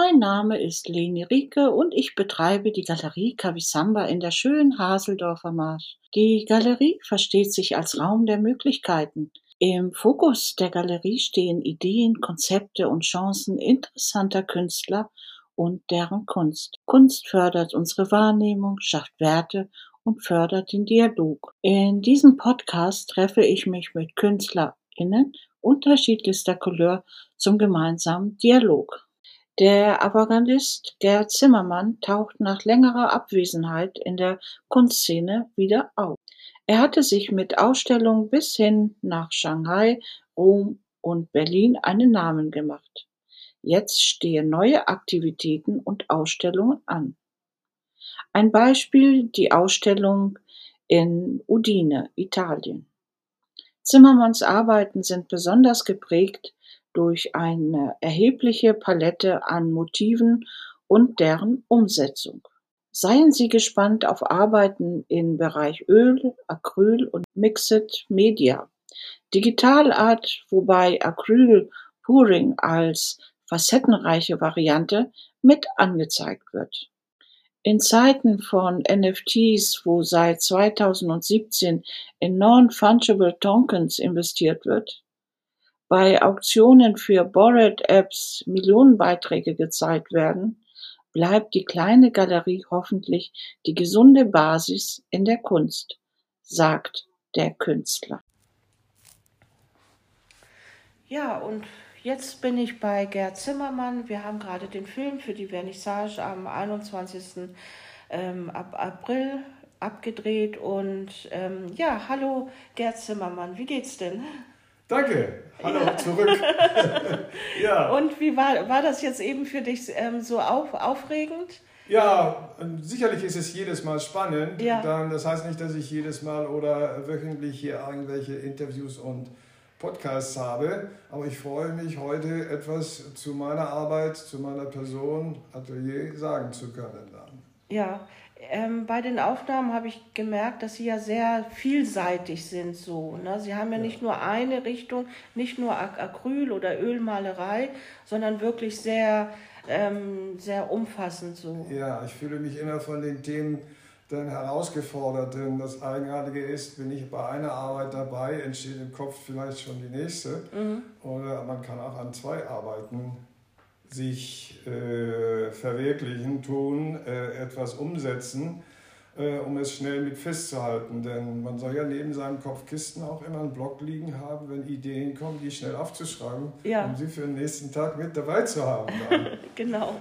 Mein Name ist Leni Rieke und ich betreibe die Galerie Kavisamba in der schönen Haseldorfer Marsch. Die Galerie versteht sich als Raum der Möglichkeiten. Im Fokus der Galerie stehen Ideen, Konzepte und Chancen interessanter Künstler und deren Kunst. Kunst fördert unsere Wahrnehmung, schafft Werte und fördert den Dialog. In diesem Podcast treffe ich mich mit KünstlerInnen unterschiedlichster Couleur zum gemeinsamen Dialog. Der Avantgardist Gerd Zimmermann taucht nach längerer Abwesenheit in der Kunstszene wieder auf. Er hatte sich mit Ausstellungen bis hin nach Shanghai, Rom und Berlin einen Namen gemacht. Jetzt stehen neue Aktivitäten und Ausstellungen an. Ein Beispiel die Ausstellung in Udine, Italien. Zimmermanns Arbeiten sind besonders geprägt durch eine erhebliche Palette an Motiven und deren Umsetzung. Seien Sie gespannt auf Arbeiten im Bereich Öl, Acryl und Mixed Media. Digitalart, wobei Acryl Pouring als facettenreiche Variante mit angezeigt wird. In Zeiten von NFTs, wo seit 2017 in Non-Fungible Tokens investiert wird, bei Auktionen für Bored-Apps Millionenbeiträge gezahlt werden, bleibt die kleine Galerie hoffentlich die gesunde Basis in der Kunst, sagt der Künstler. Ja, und jetzt bin ich bei Gerd Zimmermann. Wir haben gerade den Film für die Vernissage am 21. Ähm, April abgedreht. Und ähm, ja, hallo Gerd Zimmermann, wie geht's denn? Danke, hallo ja. zurück. ja. Und wie war, war das jetzt eben für dich ähm, so auf, aufregend? Ja, sicherlich ist es jedes Mal spannend. Ja. Dann, das heißt nicht, dass ich jedes Mal oder wöchentlich hier irgendwelche Interviews und Podcasts habe, aber ich freue mich heute etwas zu meiner Arbeit, zu meiner Person, Atelier sagen zu können. Dann. Ja, ähm, bei den Aufnahmen habe ich gemerkt, dass sie ja sehr vielseitig sind. So, ne? Sie haben ja, ja. nicht nur eine Richtung, nicht nur Acryl oder Ölmalerei, sondern wirklich sehr, ähm, sehr umfassend so. Ja, ich fühle mich immer von den Themen dann herausgefordert, denn das Eigenartige ist, bin ich bei einer Arbeit dabei, entsteht im Kopf vielleicht schon die nächste. Mhm. Oder man kann auch an zwei Arbeiten sich äh, verwirklichen, tun, äh, etwas umsetzen, äh, um es schnell mit festzuhalten. Denn man soll ja neben seinem Kopfkisten auch immer einen Block liegen haben, wenn Ideen kommen, die schnell aufzuschreiben, ja. um sie für den nächsten Tag mit dabei zu haben. genau.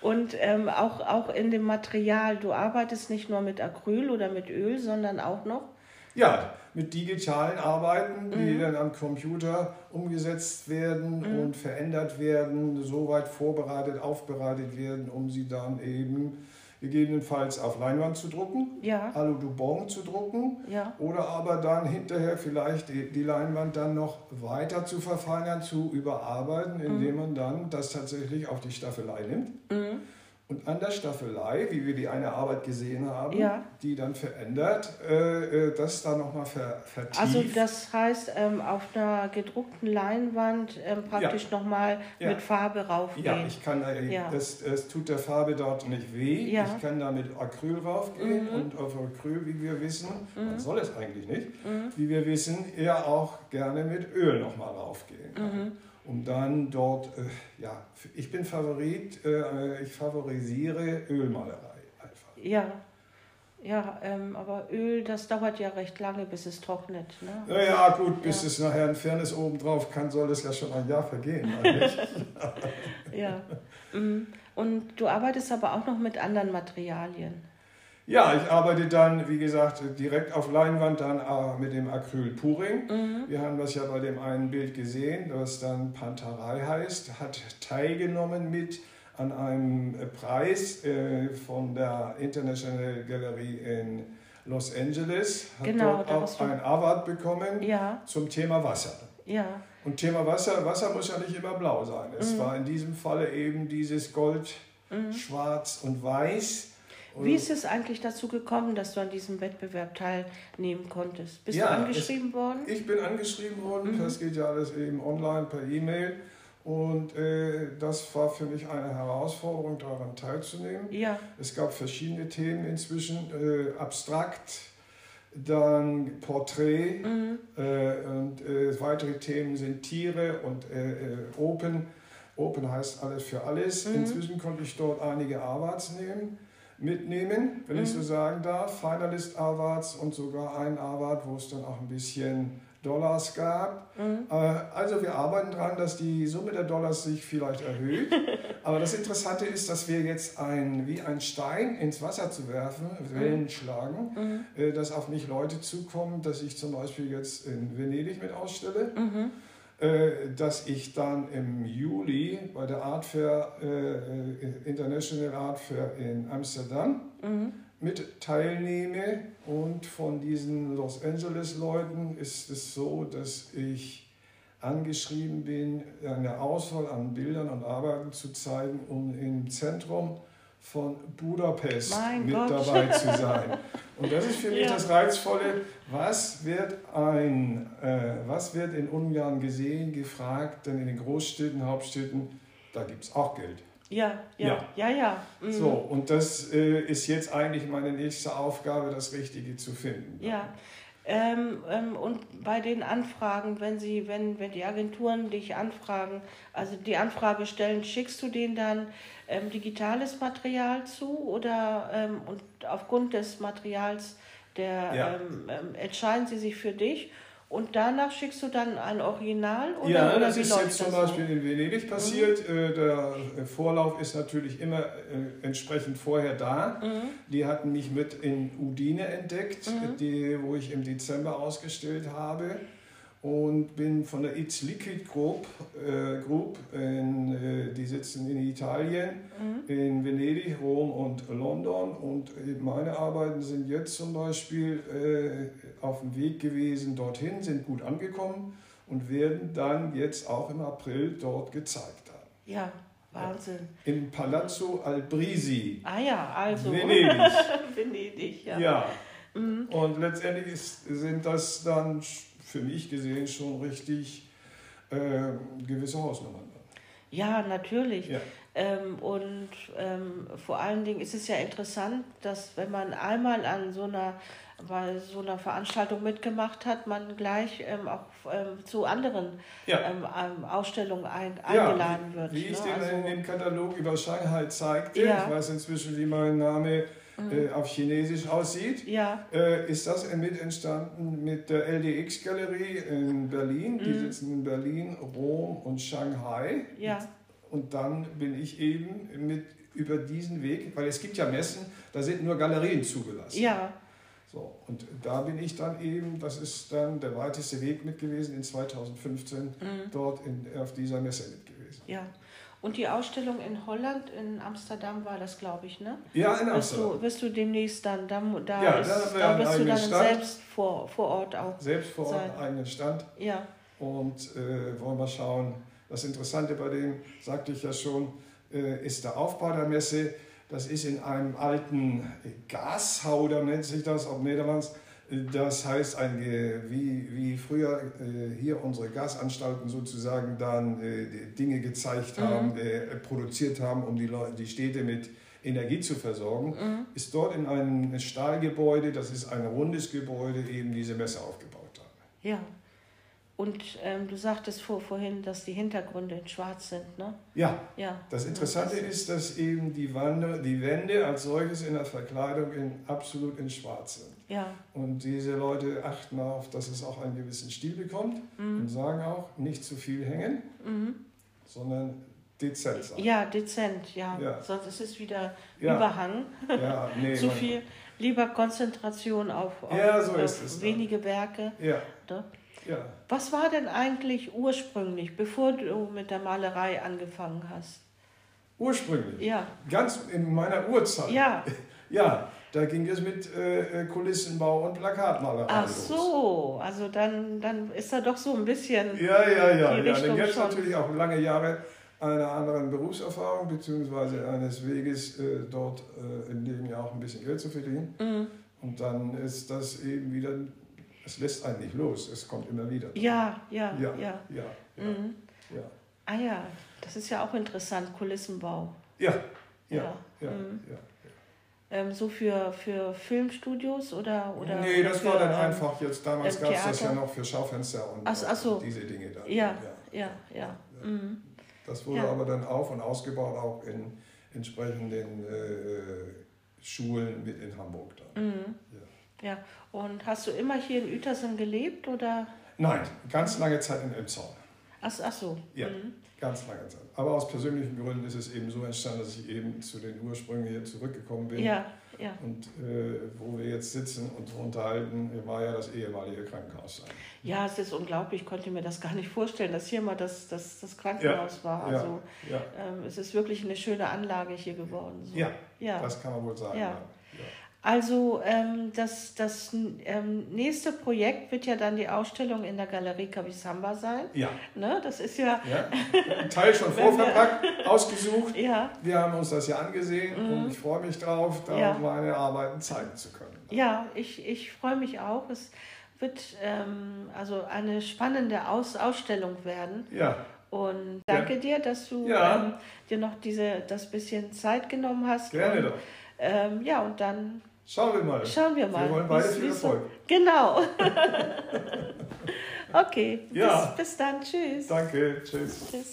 Und ähm, auch, auch in dem Material, du arbeitest nicht nur mit Acryl oder mit Öl, sondern auch noch ja, mit digitalen Arbeiten, die mhm. dann am Computer umgesetzt werden mhm. und verändert werden, soweit vorbereitet, aufbereitet werden, um sie dann eben gegebenenfalls auf Leinwand zu drucken, ja. Alu Dubon zu drucken ja. oder aber dann hinterher vielleicht die, die, Leinwand dann noch weiter zu verfeinern, zu überarbeiten, indem mhm. man dann das tatsächlich auf die Staffelei nimmt. Mhm und an der Staffelei, wie wir die eine Arbeit gesehen haben, ja. die dann verändert, äh, äh das dann nochmal ver, vertieft. Also das heißt, ähm, auf einer gedruckten Leinwand ähm, praktisch ja. nochmal ja. mit Farbe raufgehen. Ja, ich kann, äh, ja. Das, das tut der Farbe dort nicht weh. Ja. Ich kann da mit Acryl raufgehen mhm. und auf Acryl, wie wir wissen, mhm. man soll es eigentlich nicht, mhm. wie wir wissen, eher auch gerne mit Öl nochmal raufgehen kann. Um dann dort, äh, ja, ich bin Favorit, äh, ich favorisiere Ölmalerei einfach. Ja, ja, ähm, aber Öl, das dauert ja recht lange, bis es trocknet. Ne? Ja, ja, gut, bis ja. es nachher ein Fairness obendrauf kann, soll das ja schon ein Jahr vergehen. ja. Mhm. Und du arbeitest aber auch noch mit anderen Materialien. Ja, ich arbeite dann, wie gesagt, direkt auf Leinwand dann äh, mit dem Acryl Puring. Mhm. Wir haben das ja bei dem einen Bild gesehen, das dann Panterei heißt, hat teilgenommen mit an einem Preis äh, von der International Gallery in Los Angeles, hat genau, dort auch ein Award bekommen ja. zum Thema Wasser. Ja. Und Thema Wasser, Wasser muss ja nicht immer blau sein. Es mhm. war in diesem Falle eben dieses Gold, mhm. Schwarz und Weiß wie ist es eigentlich dazu gekommen, dass du an diesem Wettbewerb teilnehmen konntest? Bist ja, du angeschrieben es, worden? Ich bin angeschrieben worden. Mhm. Das geht ja alles eben online per E-Mail. Und äh, das war für mich eine Herausforderung, daran teilzunehmen. Ja. Es gab verschiedene Themen inzwischen, äh, abstrakt, dann Porträt Mhm. äh, und äh, weitere Themen sind Tiere und äh, äh, Open. Open heißt alles für alles. Mhm. Inzwischen konnte ich dort einige Awards nehmen, mitnehmen, wenn ich Mhm. so sagen darf. Finalist Awards und sogar ein Award, wo es dann auch ein bisschen Dollars gab. Mhm. Äh, Also wir arbeiten daran, dass die Summe der Dollars sich vielleicht erhöht. Aber das Interessante ist, dass wir jetzt ein, wie ein Stein ins Wasser zu werfen, Wellen schlagen, äh, dass auf mich Leute zukommen, dass ich zum Beispiel jetzt in Venedig mit ausstelle, Mhm. Äh, dass ich dann im Juli bei der Art Fair, äh, äh, International Art Fair in Amsterdam Mhm. mit teilnehme. Und von diesen Los Angeles-Leuten ist es so, dass ich angeschrieben bin, eine Auswahl an Bildern und Arbeiten zu zeigen, um im Zentrum von Budapest Mein mit Gott. dabei zu sein. Und das ist für mich Ja. das Reizvolle. Was wird, ein, äh, was wird in Ungarn gesehen, gefragt? Denn in den Großstädten, Hauptstädten, da gibt es auch Geld. Ja, ja, Ja. ja, ja. Mhm. So, und das äh, ist jetzt eigentlich meine nächste Aufgabe, das Richtige zu finden. Ja. Ähm, ähm, und bei den Anfragen, wenn sie, wenn, wenn die Agenturen dich anfragen, also die Anfrage stellen, schickst du denen dann ähm, digitales Material zu oder ähm, und aufgrund des Materials der Ja. ähm, ähm, entscheiden sie sich für dich und danach schickst du dann ein Original oder, ja, das ist jetzt zum das so? Mhm. Beispiel in Venedig passiert. Äh, Der äh, Vorlauf ist natürlich immer äh, entsprechend vorher da. Mhm. Die hatten mich mit in Udine entdeckt, Mhm. die, wo ich im Dezember ausgestellt habe. Und bin von der It's Liquid Group, äh, Group in, äh, die sitzen in Italien, Mhm. in Venedig, Rom und London. Und äh, meine Arbeiten sind jetzt zum Beispiel äh, auf dem Weg gewesen dorthin, sind gut angekommen und werden dann jetzt auch im April dort gezeigt haben. Ja, Wahnsinn. Im Palazzo Albrisi. Ah ja, also Venedig. Venedig, ja. Ja. Und letztendlich ist, sind das dann für mich gesehen schon richtig äh, gewisse Hausnummern. Ja, natürlich. Ja. Ähm, und ähm, vor allen Dingen ist es ja interessant, dass wenn man einmal an so einer, bei so einer Veranstaltung mitgemacht hat, man gleich ähm, auch ähm, zu anderen Ja. ähm, ähm, Ausstellungen ein, Ja, eingeladen wie, wird. Wie ich ne? den also, in dem Katalog über Shanghai zeigte, Ja. Ich weiß inzwischen, wie mein Name äh, auf Chinesisch aussieht, ja, äh, ist das mit entstanden mit der LDX-Galerie in Berlin. Die sitzen in Berlin, Rom und Shanghai. Mhm. ja, Und dann bin ich eben mit über diesen Weg, weil es gibt ja Messen, da sind nur Galerien zugelassen. ja, So, und da bin ich dann eben, das ist dann der weiteste Weg mit gewesen, in 2015 Mhm. dort in, auf dieser Messe mit gewesen. ja. Und die Ausstellung in Holland, in Amsterdam war das, glaube ich, ne? Ja, in Wirst Amsterdam. du, wirst du demnächst dann, da, da, Ja, ist, da da wirst du dann Stand. selbst vor, vor Ort auch. Selbst vor Ort sein. einen eigenen Stand Ja, und äh, wollen wir schauen. Das Interessante bei dem, sagte ich ja schon, äh, ist der Aufbau der Messe. Das ist in einem alten Gashauder, nennt sich das auf Niederlands. Das heißt, ein, Ge- wie, wie früher äh, hier unsere Gasanstalten sozusagen dann äh, Dinge gezeigt haben, äh, produziert haben, um die, Leu- die Städte mit Energie zu versorgen, ist dort in einem Stahlgebäude, das ist ein rundes Gebäude, eben diese Messe aufgebaut haben. ja. Und ähm, du sagtest vor, vorhin, dass die Hintergründe in schwarz sind, ne? Ja, Ja. Das Interessante ist, dass eben die, Wände, die Wände als solches in der Verkleidung in, absolut in Schwarz sind. Ja, Und diese Leute achten darauf, dass es auch einen gewissen Stil bekommt Mhm. und sagen auch, nicht zu viel hängen, sondern dezent sein. ja, dezent, ja. Ja. Sonst ist es wieder Ja. Überhang. Ja, nee, Zu viel. Lieber Konzentration auf, auf, Ja, so auf ist es dann. wenige Werke. Ja, Ne? ja. Was war denn eigentlich ursprünglich, bevor du mit der Malerei angefangen hast? Ursprünglich, Ja, ganz in meiner Urzeit, ja. ja da ging es mit äh, äh, Kulissenbau und Plakatmalerei Ach so, also dann, dann ist da doch so ein bisschen. Ja, ja, ja. Ja. Jetzt schon. natürlich auch lange Jahre einer anderen Berufserfahrung beziehungsweise eines Weges äh, dort äh, in dem ja auch ein bisschen Geld zu verdienen. Mhm. Und dann ist das eben wieder, es lässt einen nicht los, es kommt immer wieder. Ja, ja, ja, ja. ja, ja, Mhm. ja. Ah ja, das ist ja auch interessant, Kulissenbau. Ja, ja, ja. ja, mhm. ja. Ähm, so für, für Filmstudios oder, oder? Nee, das war dann ähm, einfach jetzt, damals gab es das ja noch für Schaufenster und, ach, ach so. diese Dinge da. Ja, ja, ja. ja. Mhm. Das wurde aber dann auf und ausgebaut, auch in entsprechenden äh, Schulen mit in Hamburg dann. Mhm. Ja. Und hast du immer hier in Uetersen gelebt oder? Nein, ganz lange Zeit in Elmshorn. Ach, ach so. Ja, mhm. ganz lange Zeit. Aber aus persönlichen Gründen ist es eben so entstanden, dass ich eben zu den Ursprüngen hier zurückgekommen bin. Ja, ja. Und äh, wo wir jetzt sitzen und unterhalten, war ja das ehemalige Krankenhaus. Sein. Ja, es ist unglaublich. Ich konnte mir das gar nicht vorstellen, dass hier mal das, das, das Krankenhaus ja, war. Also ja, ja. Ähm, es ist wirklich eine schöne Anlage hier geworden. So. Ja, ja, das kann man wohl sagen. Also ähm, das, das ähm, nächste Projekt wird ja dann die Ausstellung in der Galerie Kavisamba sein. Ja. Ne? Das ist ja... ja. Ein Teil schon vorverpackt, ausgesucht. Ja. Wir haben uns das ja angesehen mhm. und ich freue mich darauf, da ja. meine Arbeiten zeigen zu können. Ja, ich, ich freue mich auch. Es wird ähm, also eine spannende Aus Ausstellung werden. Ja. Und danke ja. dir, dass du ähm, dir noch diese, das bisschen Zeit genommen hast. Gerne und, doch. Ähm, ja, und dann Schauen wir mal. Schauen wir mal. Wir wollen beide viel Erfolg. Genau. okay. Ja. Bis, bis dann. Tschüss. Danke. Tschüss. Tschüss.